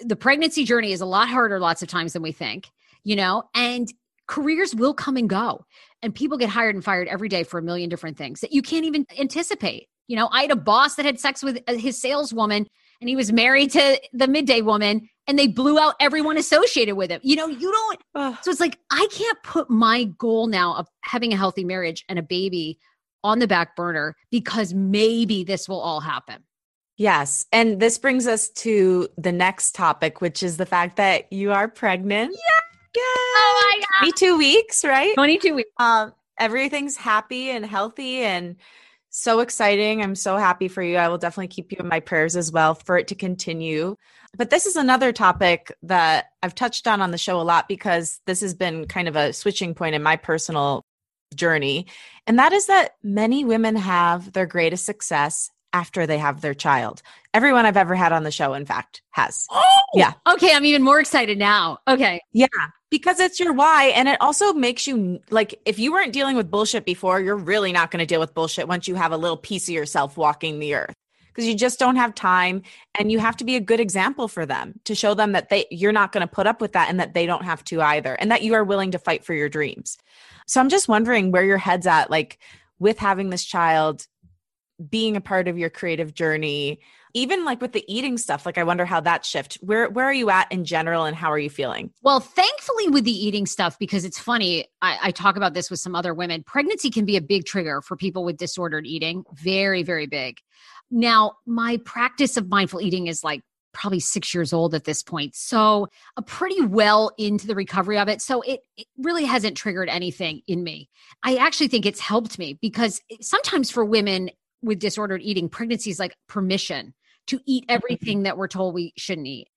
the pregnancy journey is a lot harder lots of times than we think, you know, and careers will come and go. And people get hired and fired every day for a million different things that you can't even anticipate. You know, I had a boss that had sex with uh, his saleswoman and he was married to the midday woman and they blew out everyone associated with him. You know, you don't. Ugh. So it's like, I can't put my goal now of having a healthy marriage and a baby on the back burner because maybe this will all happen. Yes. And this brings us to the next topic, which is the fact that you are pregnant. Yeah. Yeah. Oh my God. 22 weeks, right? 22 weeks. Um, everything's happy and healthy and so exciting. I'm so happy for you. I will definitely keep you in my prayers as well for it to continue. But this is another topic that I've touched on on the show a lot because this has been kind of a switching point in my personal journey. And that is that many women have their greatest success after they have their child. Everyone I've ever had on the show, in fact, has. Oh, yeah. Okay. I'm even more excited now. Okay. Yeah. Because it's your why. And it also makes you like, if you weren't dealing with bullshit before, you're really not going to deal with bullshit once you have a little piece of yourself walking the earth. Because you just don't have time and you have to be a good example for them to show them that they you're not going to put up with that and that they don't have to either and that you are willing to fight for your dreams. So I'm just wondering where your head's at like with having this child being a part of your creative journey even like with the eating stuff like i wonder how that shift where where are you at in general and how are you feeling? Well thankfully with the eating stuff because it's funny I, I, talk about this with some other women pregnancy can be a big trigger for people with disordered eating very very big. Now my practice of mindful eating is like probably six years old at this point so a pretty well into the recovery of it so it, it really hasn't triggered anything in me. I actually think it's helped me because sometimes for women with disordered eating, pregnancy is like permission to eat mm-hmm. everything that we're told we shouldn't eat.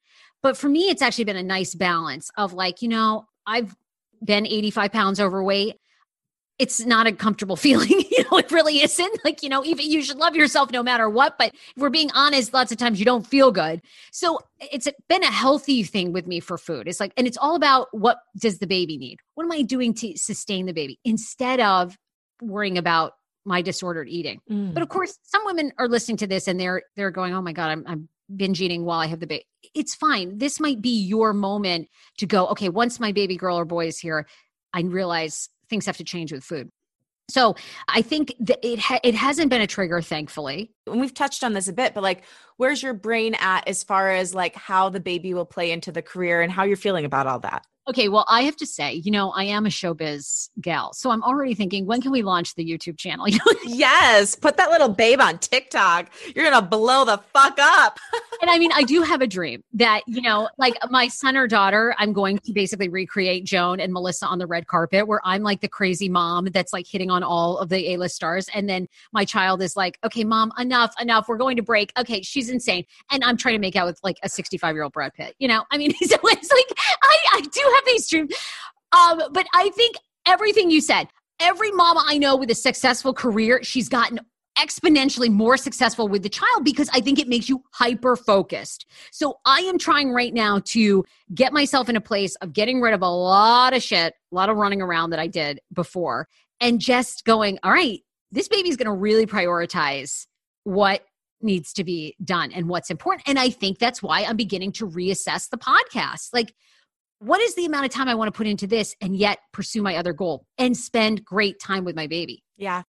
But for me, it's actually been a nice balance of like, you know, I've been 85 pounds overweight. It's not a comfortable feeling. you know, it really isn't. Like, you know, even you should love yourself no matter what. But if we're being honest, lots of times you don't feel good. So it's been a healthy thing with me for food. It's like, and it's all about what does the baby need? What am I doing to sustain the baby instead of worrying about my disordered eating. Mm. But of course, some women are listening to this and they're they're going, "Oh my god, I'm I'm binge eating while I have the baby." It's fine. This might be your moment to go, "Okay, once my baby girl or boy is here, I realize things have to change with food." So I think that it ha- it hasn't been a trigger, thankfully. And we've touched on this a bit, but like, where's your brain at as far as like how the baby will play into the career and how you're feeling about all that? Okay, well, I have to say, you know, I am a showbiz gal. So I'm already thinking, when can we launch the YouTube channel? yes, put that little babe on TikTok. You're going to blow the fuck up. and I mean, I do have a dream that, you know, like my son or daughter, I'm going to basically recreate Joan and Melissa on the red carpet where I'm like the crazy mom that's like hitting on all of the A-list stars. And then my child is like, okay, mom, enough, enough. We're going to break. Okay, she's insane. And I'm trying to make out with like a 65 year old Brad Pitt, you know? I mean, so it's like, I, I do have these dreams. Um, but I think everything you said, every mama I know with a successful career, she's gotten exponentially more successful with the child because I think it makes you hyper focused. So I am trying right now to get myself in a place of getting rid of a lot of shit, a lot of running around that I did before, and just going, all right, this baby's going to really prioritize what needs to be done and what's important. And I think that's why I'm beginning to reassess the podcast. Like, what is the amount of time I want to put into this and yet pursue my other goal and spend great time with my baby? Yeah.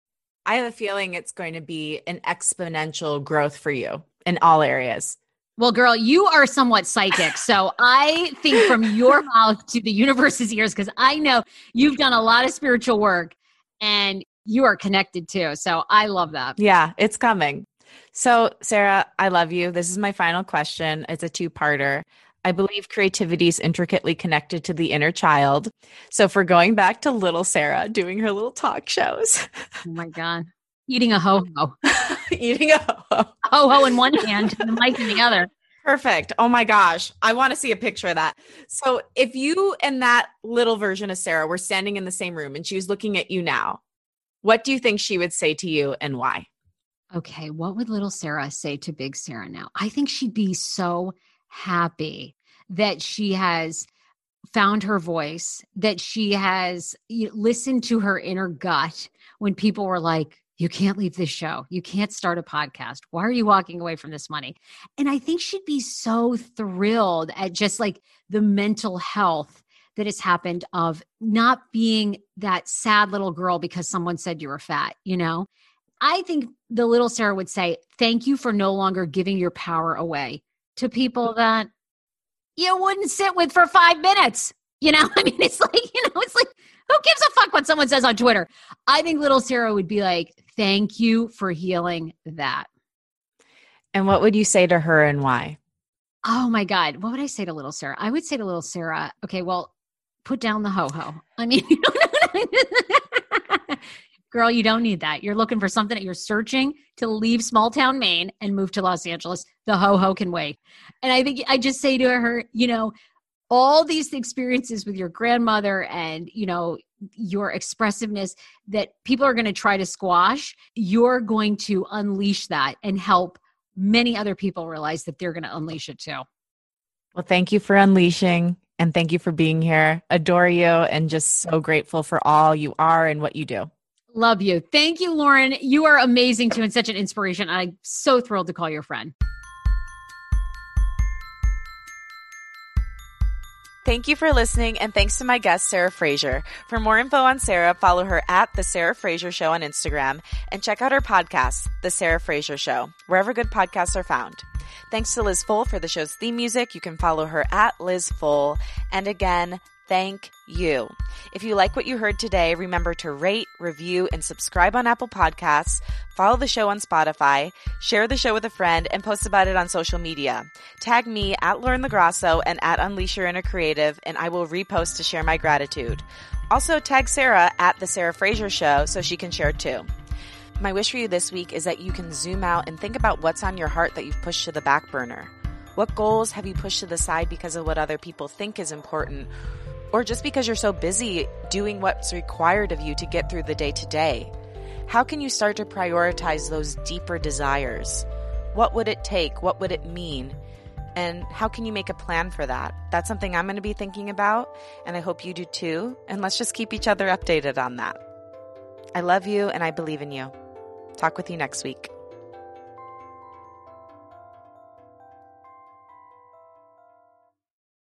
I have a feeling it's going to be an exponential growth for you in all areas. Well, girl, you are somewhat psychic. So I think from your mouth to the universe's ears, because I know you've done a lot of spiritual work and you are connected too. So I love that. Yeah, it's coming. So, Sarah, I love you. This is my final question. It's a two parter. I believe creativity is intricately connected to the inner child. So, for going back to little Sarah doing her little talk shows. Oh my God. Eating a ho ho. Eating a ho ho. Ho ho in one hand and the mic in the other. Perfect. Oh my gosh. I want to see a picture of that. So, if you and that little version of Sarah were standing in the same room and she was looking at you now, what do you think she would say to you and why? Okay. What would little Sarah say to big Sarah now? I think she'd be so happy that she has found her voice, that she has listened to her inner gut when people were like, you can't leave this show. You can't start a podcast. Why are you walking away from this money? And I think she'd be so thrilled at just like the mental health that has happened of not being that sad little girl because someone said you were fat, you know? I think the little Sarah would say, Thank you for no longer giving your power away to people that you wouldn't sit with for five minutes. You know, I mean, it's like, you know, it's like, who gives a fuck what someone says on Twitter? I think little Sarah would be like, thank you for healing that. And what would you say to her and why? Oh my God. What would I say to little Sarah? I would say to little Sarah, okay, well, put down the ho ho. I mean, girl, you don't need that. You're looking for something that you're searching to leave small town Maine and move to Los Angeles. The ho ho can wait. And I think I just say to her, you know, all these experiences with your grandmother and you know your expressiveness that people are going to try to squash you're going to unleash that and help many other people realize that they're going to unleash it too well thank you for unleashing and thank you for being here adore you and just so grateful for all you are and what you do love you thank you lauren you are amazing too and such an inspiration i'm so thrilled to call your friend Thank you for listening, and thanks to my guest, Sarah Fraser. For more info on Sarah, follow her at The Sarah Fraser Show on Instagram and check out her podcast, The Sarah Fraser Show, wherever good podcasts are found. Thanks to Liz Full for the show's theme music. You can follow her at Liz Full. And again, thank you. If you like what you heard today, remember to rate, review, and subscribe on Apple Podcasts, follow the show on Spotify, share the show with a friend, and post about it on social media. Tag me at Lauren LaGrasso and at Unleash Your Inner Creative, and I will repost to share my gratitude. Also, tag Sarah at The Sarah Fraser Show so she can share too. My wish for you this week is that you can zoom out and think about what's on your heart that you've pushed to the back burner. What goals have you pushed to the side because of what other people think is important? Or just because you're so busy doing what's required of you to get through the day to day? How can you start to prioritize those deeper desires? What would it take? What would it mean? And how can you make a plan for that? That's something I'm going to be thinking about, and I hope you do too. And let's just keep each other updated on that. I love you and I believe in you. Talk with you next week.